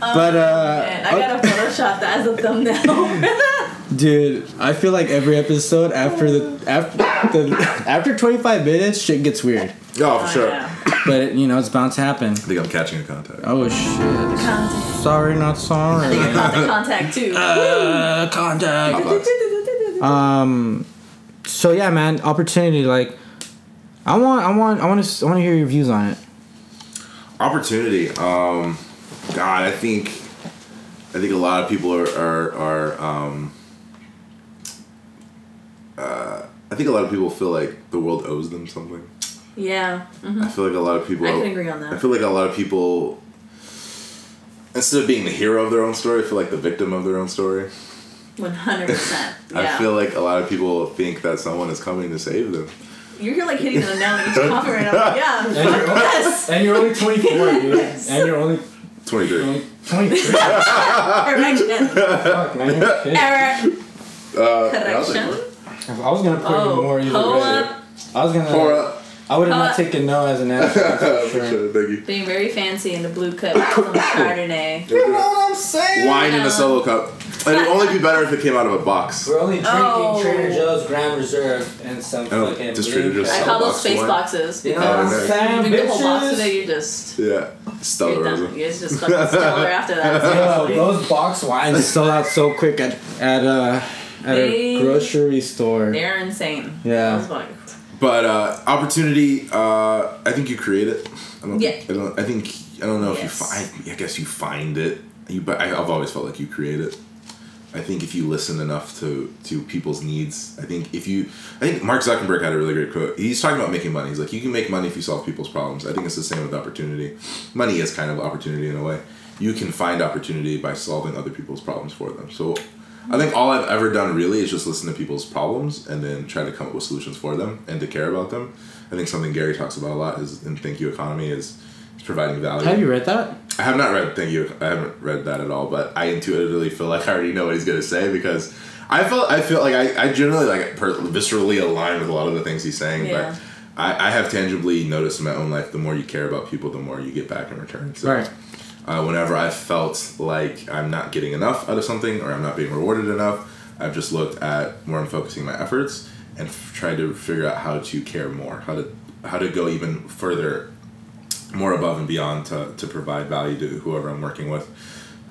but uh, Man, I gotta Photoshop that as a thumbnail. dude, I feel like every episode after the after the after twenty five minutes, shit gets weird. Oh, for sure. Yeah. *coughs* But you know, it's bound to happen. I think I'm catching a contact. Oh shit! Contact. Sorry, not sorry. I think I caught the contact too. Uh, contact. Um. So yeah, man, opportunity. Like, I want, I want, I want to, I want to hear your views on it. Opportunity. Um, God, I think, I think a lot of people are are, are um, uh, I think a lot of people feel like the world owes them something. Yeah. mhm. I feel like a lot of people. I can agree on that. I feel like a lot of people, instead of being the hero of their own story, feel like the victim of their own story. One hundred percent. *laughs* I feel like a lot of people think that someone is coming to save them. You're like hitting the nail on each coffin right now. Like, *laughs* yeah. Fuck yes. And you're only twenty four, dude. *laughs* And you're only Twenty three. twenty three. Correction. Fuck, man. Error. Uh, Correction. I was gonna put Oh, more either hold way. up. I was gonna. Pour up. I would have not Uh, taken no as an answer. that's for *laughs* sure. Thank you. Being very fancy in a blue cup, some Chardonnay. *coughs* You know what I'm saying? Wine in a solo cup. It would only be better if it came out of a box. We're only drinking Oh. Trader Joe's Grand Reserve and some Oh, fucking. just blue Trader Joe's I call those space wine. boxes You know because what I'm Oh, saying, you drink the whole box bitches? today, you're just Yeah. Stella you're You're just fucking stellar after that. *laughs* Yo, those box wines sell out so quick at at uh at They- a grocery store. They're insane. Yeah. But uh, opportunity, uh, I think you create it. I don't. Yeah. I don't. I think I don't know if you Yes. find. I guess you find it. You, but I, I've always felt like you create it. I think if you listen enough to to people's needs, I think if you, I think Mark Zuckerberg had a really great quote. He's talking about making money. He's like, you can make money if you solve people's problems. I think it's the same with opportunity. Money is kind of opportunity in a way. You can find opportunity by solving other people's problems for them. So. I think all I've ever done really is just listen to people's problems and then try to come up with solutions for them and to care about them. I think something Gary talks about a lot is in Thank You Economy is, is providing value. Have you read that? I have not read Thank You. I haven't read that at all, but I intuitively feel like I already know what he's gonna say because I felt I feel like I, I generally like per, viscerally align with a lot of the things he's saying, Yeah. but I, I have tangibly noticed in my own life the more you care about people, the more you get back in return. So, Right. Uh, whenever I felt like I'm not getting enough out of something or I'm not being rewarded enough, I've just looked at where I'm focusing my efforts and f- tried to figure out how to care more, how to how to go even further, more above and beyond to, to provide value to whoever I'm working with.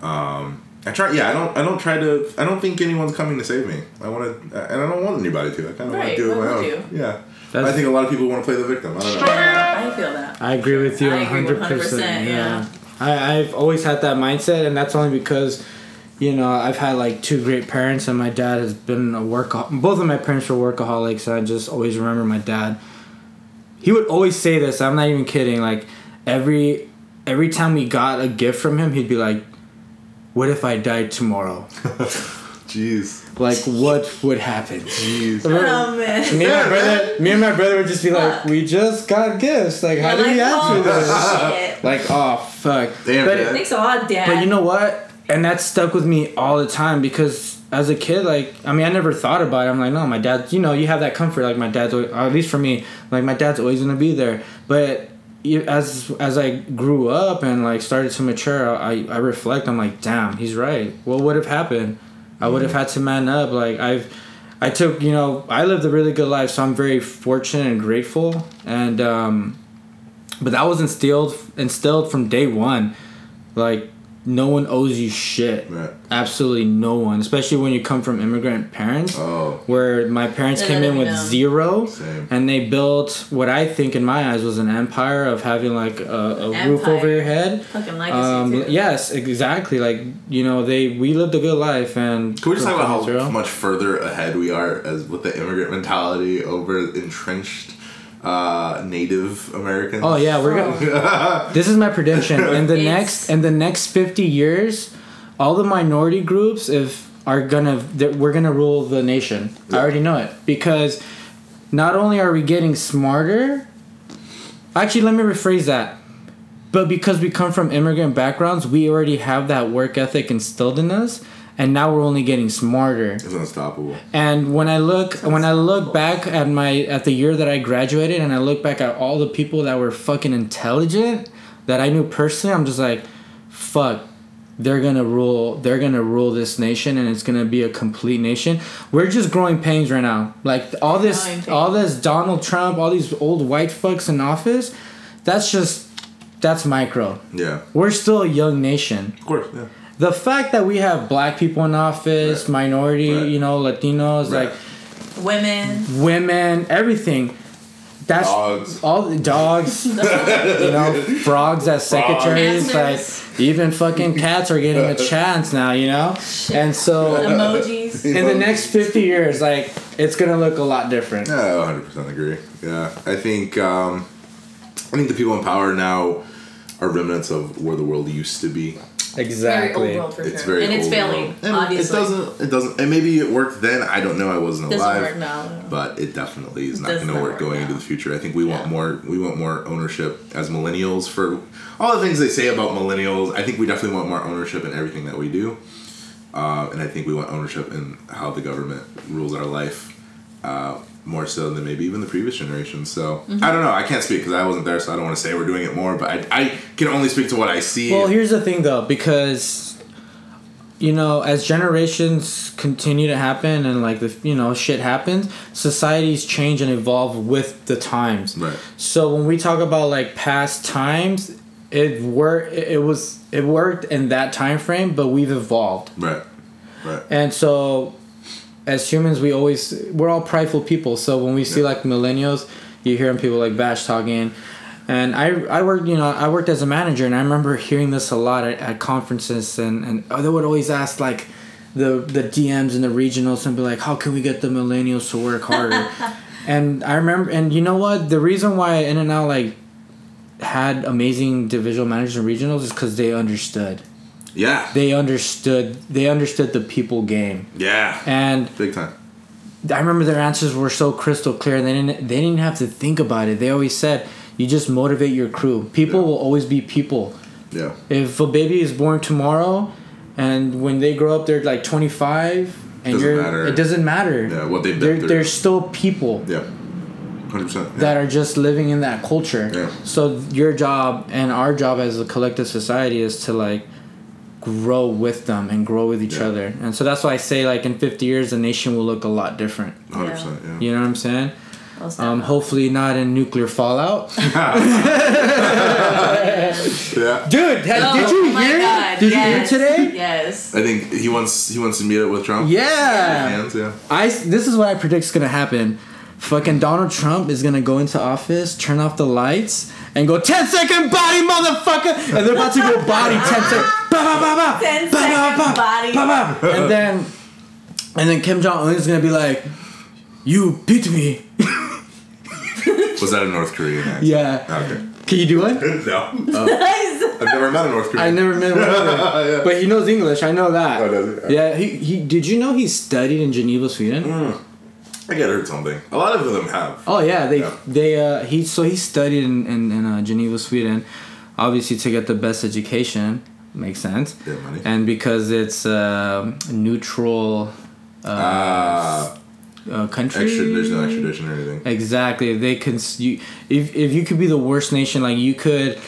Um, I try, yeah. I don't. I don't try to. I don't think anyone's coming to save me. I want to, and I don't want anybody to. I kind of want to do it my own. you? Yeah. That's- I think a lot of people want to play the victim. I don't know. Yeah, I feel that. I agree with you I 100%. 100%, yeah. yeah. I, I've always had that mindset, and that's only because, you know, I've had like two great parents, and my dad has been a workaholic. Both of my parents were workaholics, and I just always remember my dad. He would always say this. I'm not even kidding. Like every every time we got a gift from him, he'd be like, "What if I died tomorrow? *laughs* Jeez. Like what would happen?" Jeez. Oh man. Me and my *laughs* brother, me and my brother would just be like, Fuck. "We just got gifts. Like, how I'm do we answer oh, this?" shit. Like, oh fuck. Damn, but, Dad. Thanks a lot, Dad. but you know what? And that stuck with me all the time because as a kid, like, I mean, I never thought about it. I'm like, no, my dad. You know, you have that comfort. Like, my dad's, always, at least for me, like, my dad's always gonna be there. But as as I grew up and like started to mature, I I reflect. I'm like, damn, he's right. What would have happened? I would have had to man up. Like I've. I took, you know, I lived a really good life, so I'm very fortunate and grateful. And um, but that was instilled instilled from day one. Like no one owes you shit. Right. Absolutely no one, especially when you come from immigrant parents. Oh. Where my parents They came in with know. zero, Same. and they built what I think in my eyes was an empire of having like a, a roof over your head. Fucking legacy Um, too. yes, exactly. Like you know, they we lived a good life, and Can we just talk about from zero- how much further ahead we are as with the immigrant mentality over entrenched uh, Native Americans? Oh yeah, we're gonna. *laughs* this is my prediction. In the It's- next in the next fifty years, all the minority groups if are gonna that we're gonna rule the nation. I already know it because not only are we getting smarter. Actually, let me rephrase that. But because we come from immigrant backgrounds, we already have that work ethic instilled in us, and now we're only getting smarter. It's unstoppable. And when I look when I look back at my at the year that I graduated and I look back at all the people that were fucking intelligent that I knew personally, I'm just like, fuck, they're gonna rule they're gonna rule this nation and it's gonna be a complete nation. We're just growing pains right now. Like all this all this Donald Trump, all these old white fucks in office, that's just that's micro. Yeah. We're still a young nation Of course. Yeah. The fact that we have black people in office, Right. minority, Right. you know, Latinos, Right. like Women. women, everything. That's Dogs. all the *laughs* dogs, you know, frogs as secretaries, Dancers. like even fucking cats are getting a *laughs* chance now, you know. And so Emojis. in the next fifty years, like it's gonna look a lot different. Yeah, I 100% agree. Yeah, I think um, I think the people in power now are remnants of where the world used to be. Very old world for It's sure. very and it's failing, world. And obviously. It doesn't. It doesn't. And maybe it worked then. I don't know. I wasn't Doesn't alive. work now. But it definitely is not going to work work going now. into the future. I think we want more. We want more ownership as millennials for all the things they say about millennials. I think we definitely want more ownership in everything that we do. Uh, and I think we want ownership in how the government rules our life. Uh, more so than maybe even the previous generation. So Mm-hmm. I don't know. I can't speak because I wasn't there, so I don't want to say we're doing it more. But I, I can only speak to what I see. Well, here's the thing though, because you know, as generations continue to happen and like the you know shit happens, societies change and evolve with the times. Right. So when we talk about like past times, it worked. It was it worked in that time frame, but we've evolved, right. Right. and so as humans, we always we're all prideful people. So when we see Yeah. like millennials, you hear people like Bash talking. And I, I worked, you know, I worked as a manager, and I remember hearing this a lot at, at conferences, and, and they would always ask like, the the DMs and the regionals, and be like, how can we get the millennials to work harder? *laughs* and I remember, and you know what? The reason why In and Out like had amazing divisional managers and regionals is because they understood. Yeah. They understood. They understood the people game, yeah. and Big time. I remember their answers were so crystal clear. They didn't they didn't have to think about it. They always said, "You just motivate your crew. People Yeah. will always be people. Yeah. If a baby is born tomorrow, and when they grow up, they're like 25, and Doesn't you're matter. it doesn't matter. Yeah, what they've they're, they're still people Yeah. Hundred percent. that are just living in that culture. Yeah. So your job and our job as a collective society is to like grow with them and grow with each Yeah. other. And so that's why I say like in 50 years the nation will look a lot different. Hundred percent. Yeah. You know what I'm saying? Um, hopefully not in nuclear fallout. *laughs* *laughs* Yeah. Dude, ha- Oh, did you my hear? God, Did yes, you hear today? Yes. I think he wants he wants to meet up with Trump. Yeah. Hands, yeah. I this is what I predict is gonna happen. Fucking Donald Trump is gonna go into office, turn off the lights, and go 10 second body, motherfucker! And they're about to go body 10 second. Ba ba ba ba. 10 ba, ba, second ba, body. ba, ba. *laughs* And then, and then Kim Jong Un is gonna be like, "You beat me." *laughs* Was that a North Korean accent? Yeah. Okay. Can you do one? *laughs* No. Nice. I've never met a North Korean. I never met one, either. but he knows English. I know that. Oh, does he? Yeah. He, he did you know he studied in Geneva, Sweden? I get heard something. A lot of them have. Oh yeah, they Yeah. they uh he so he studied in in, in uh, Geneva, Sweden, obviously to get the best education. Makes sense. Yeah, money. And because it's a neutral Uh, uh, country. extra, there's no extradition or anything. Exactly. They can you if if you could be the worst nation, like you could.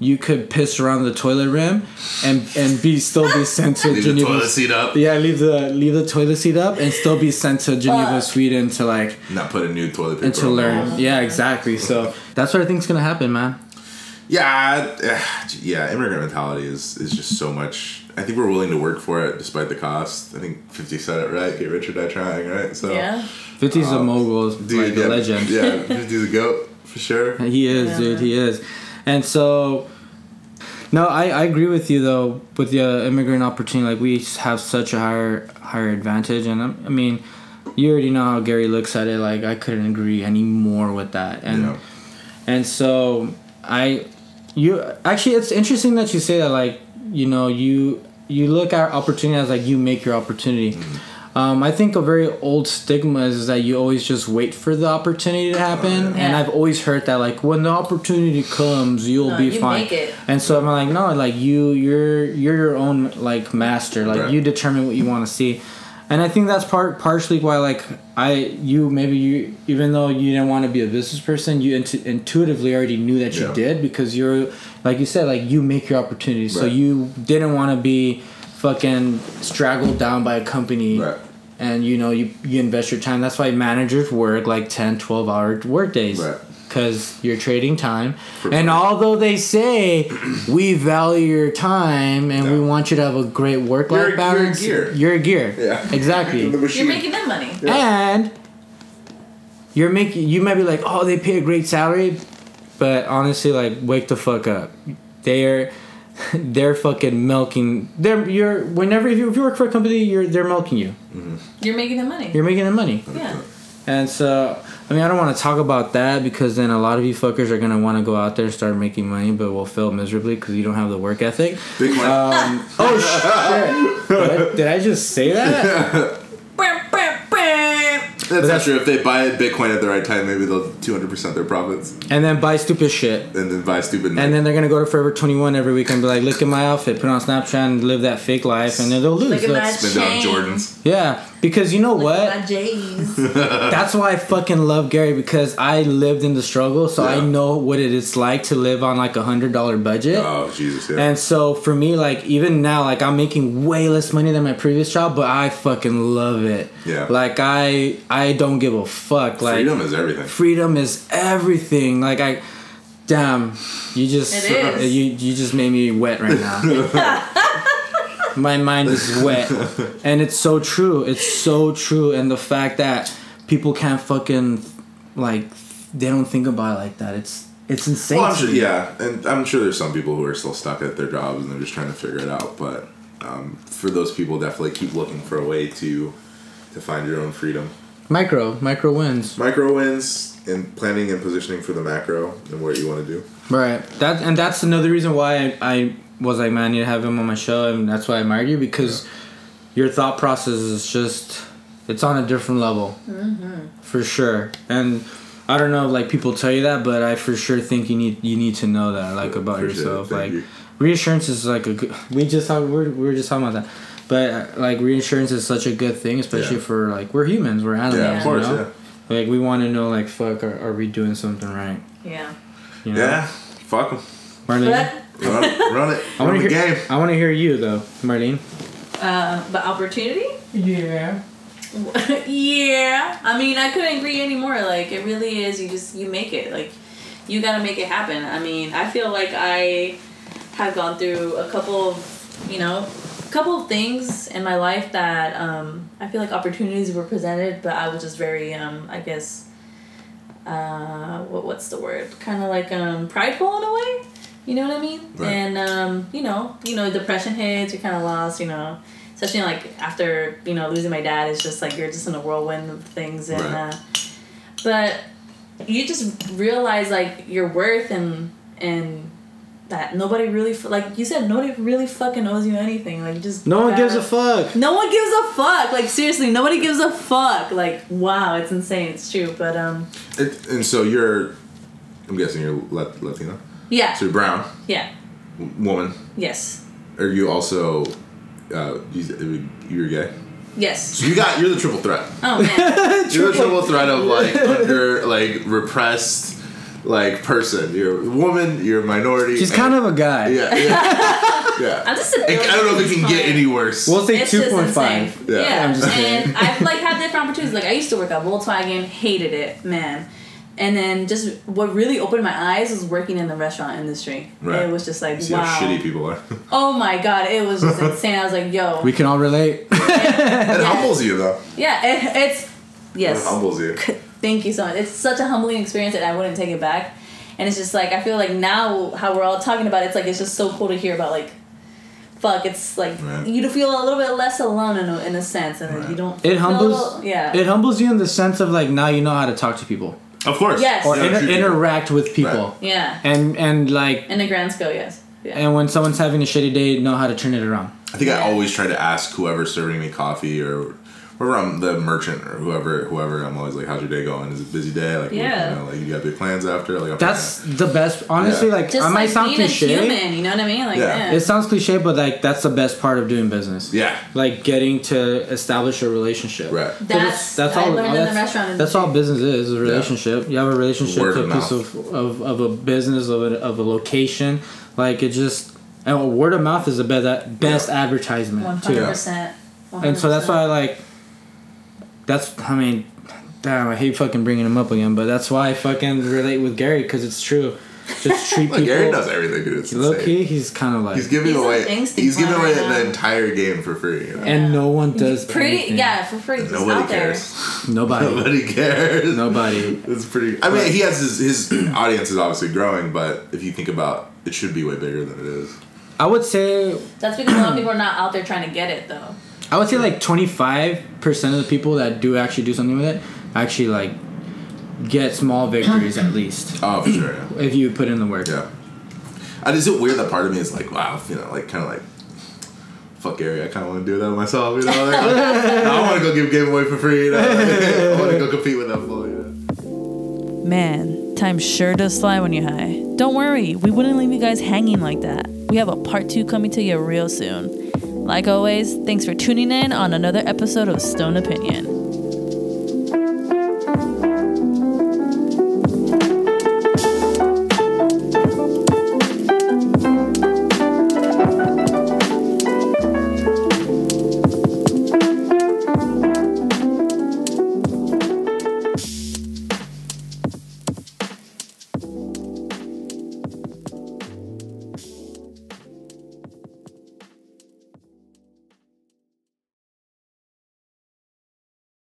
You could piss around the toilet rim, and and be still be sent to *laughs* Leave the Geneva. toilet seat up. Yeah, leave the leave the toilet seat up, and still be sent to Geneva, Fuck. Sweden to like Not put a new toilet paper. and to learn. Yeah, exactly. So that's what I think is gonna happen, man. Yeah, uh, yeah. Immigrant mentality is is just so much. I think we're willing to work for it despite the cost. I think Fifty said it right. Get rich or die trying. Right. So. Yeah. 50's a Um, mogul, Dude, like yeah, a legend. Yeah, *laughs* 50's a goat for sure. He is, Yeah. dude. He is. And so, no, I, I agree with you though. With the uh, immigrant opportunity, like we have such a higher higher advantage, and I'm, I mean, you already know how Gary looks at it. Like I couldn't agree any more with that. And Yeah. and so I, you actually, it's interesting that you say that. Like you know, you you look at opportunity as like you make your opportunity. Um, I think a very old stigma is that you always just wait for the opportunity to happen, and Yeah. I've always heard that like when the opportunity comes, you'll No, be you fine. make it. And so I'm like, no, like you, you're you're your own like master. Like Right. you determine what you want to see, and I think that's part partially why like I you maybe you even though you didn't want to be a business person, you intu- intuitively already knew that you Yeah. did because you're like you said like you make your opportunities. So you didn't want to be fucking straggled down by a company Right. and you know you, you invest your time that's why managers work like 10 12 hour work days Right. Because you're trading time For and sure. although they say we value your time and we want you to have a great work You're- life you're a balance gear. you're a gear Yeah. exactly *laughs* The. You're making them money. and you're making you might be like oh they pay a great salary but honestly like wake the fuck up they're *laughs* they're fucking milking they're you're whenever if you, if you work for a company you're they're milking you mm-hmm. You're making them money. you're making them money yeah. and so i mean i don't want to talk about that because then a lot of you fuckers are gonna want to go out there and start making money but will fail miserably because you don't have the work ethic Big one. um, oh *laughs* shit did I, did I just say that Bam, bam, bam. that's not that's- true. If they buy Bitcoin at the right time, maybe they'll two hundred percent their profits, and then buy stupid shit and then buy stupid. And then they're gonna go to Forever 21 every week and be like, look at my outfit, put on Snapchat and live that fake life, and then they'll lose. Look at They'll- spend it on. Jordans. yeah, because you know Look what? *laughs* That's why I fucking love Gary because I lived in the struggle, so I know what it is like to live on like a hundred dollar budget. Oh Jesus! Yeah. And so for me, like even now, like I'm making way less money than my previous job, but I fucking love it. Yeah. Like I I don't give a fuck. Like Freedom is everything. freedom is everything. Like I, damn, you just It is. you you just made me wet right now. *laughs* *laughs* My mind is wet, *laughs* and it's so true. It's so true, and the fact that people can't fucking like they don't think about it like that. It's it's insane. Well, sure, yeah, and I'm sure there's some people who are still stuck at their jobs and they're just trying to figure it out. But um, for those people, definitely keep looking for a way to to find your own freedom. Micro micro wins. Micro wins and planning and positioning for the macro and what you want to do. Right. That and that's another reason why I, I was like, man, you have him on my show, and that's why I admired you because your thought process is just it's on a different level, mm-hmm. for sure. And I don't know, like people tell you that, but I for sure think you need you need to know that, like about Appreciate yourself. Like you. reassurance is like a good. We just talk, we're we were just talking about that, but like reassurance is such a good thing, especially Yeah. for like we're humans, we're animals. Yeah, of course, you know? Like we want to know, like fuck, are, are we doing something right? Yeah. You yeah. know? Yeah. Fuck them. Marlene. But Run, it- I want to hear. game. I want to hear you though, Marlene. uh, but opportunity. Yeah. *laughs* yeah. I mean, I couldn't agree anymore. Like, it really is. You just you make it. Like, you gotta make it happen. I mean, I feel like I have gone through a couple of, you know, a couple of things in my life that um, I feel like opportunities were presented, but I was just very, um, I guess, uh, what what's the word? Kind of like um, prideful in a way. You know what I mean? Right. And um, you know, you know, depression hits. You're kind of lost. You know, especially like after you know losing my dad. It's just like you're just in a whirlwind of things, and Right. uh, but you just realize like your worth and and that nobody really like you said nobody really fucking owes you anything. Like just No one gives a fuck. no one gives a fuck. Like seriously, nobody gives a fuck. Like wow, it's insane. It's true, but um, It, and so you're, I'm guessing you're Lat- Latino. Yeah, So you're brown, yeah, w- woman. yes, Are you also, uh, you, you're gay? yes. So you got, you're the triple threat. Oh man, *laughs* You're the triple threat of like under, like repressed, like person. You're a woman, you're a minority. She's kind of a guy. Yeah, yeah. *laughs* yeah. I'm just. A I I don't know if it can get any worse. We'll say It's two just point insane. five. Yeah. Yeah, I'm just kidding. and I've like had different opportunities. Like I used to work at Volkswagen, hated it, man. And then just what really opened my eyes was working in the restaurant industry. Right. It was just like See wow. how shitty people are. *laughs* Oh my god, it was just insane. I was like, yo, We can all relate. *laughs* it humbles you though. yeah, it, it's yes. It humbles you. *laughs* Thank you so much. It's such a humbling experience that I wouldn't take it back. And it's just like I feel like now how we're all talking about it, it's like it's just so cool to hear about like fuck, it's like Right. you feel a little bit less alone in a, in a sense and Right. you don't It humbles. little- yeah. It humbles you in the sense of like now you know how to talk to people Of course. Yes. or You inter- interact with people, yeah. and and like In the grand scale, yes. Yeah. and when someone's having a shitty day, know how to turn it around. I think I always try to ask whoever's serving me coffee or wherever I'm um, the merchant or whoever whoever I'm always like, how's your day going? Is it a busy day? Like Yeah. you know, like you got big plans after? Like I'm That's the best. Honestly, Yeah. like Just I might like sound being cliche. a human, you know what I mean? Like, Yeah. yeah. It sounds cliche, but like that's the best part of doing business. yeah. Like getting to establish a relationship. Right. So That's, I learned in the that's, restaurant that's all business is, is a relationship. You have a relationship Word to a piece of, of, of a business, of a, of a location. Like it just, and word of mouth is the best, best advertisement One too. hundred percent. And so that's why I like, that's, I mean, damn, I hate fucking bringing him up again, but that's why I fucking relate with Gary because it's true. Just *laughs* treat Like people. Gary does everything. Dude. It's Low insane. key, he's kind of like, He's giving He's away. He's giving away right the entire game for free. You know? and no one does pretty anything. yeah for free. Nobody out there. cares. Nobody. Nobody cares. Nobody. It's pretty. I mean, he has his his *clears throat* audience is obviously growing, but if you think about, it should be way bigger than it is. I would say That's because a lot of people are not out there trying to get it though. I would say like twenty five percent of the people that do actually do something with it actually like get small victories at least Oh, for sure. Yeah. if you put in the work. Yeah. And is it weird that part of me is like, wow, you know, like kind of like, fuck Gary, I kind of want to do that myself, you know? Like, *laughs* I want to go give game away for free, you know? *laughs* I want to go compete with that fool, you know? Man, time sure does fly when you're high. Don't worry, we wouldn't leave you guys hanging like that. We have a part two coming to you real soon. Like always, thanks for tuning in on another episode of Stone Opinion.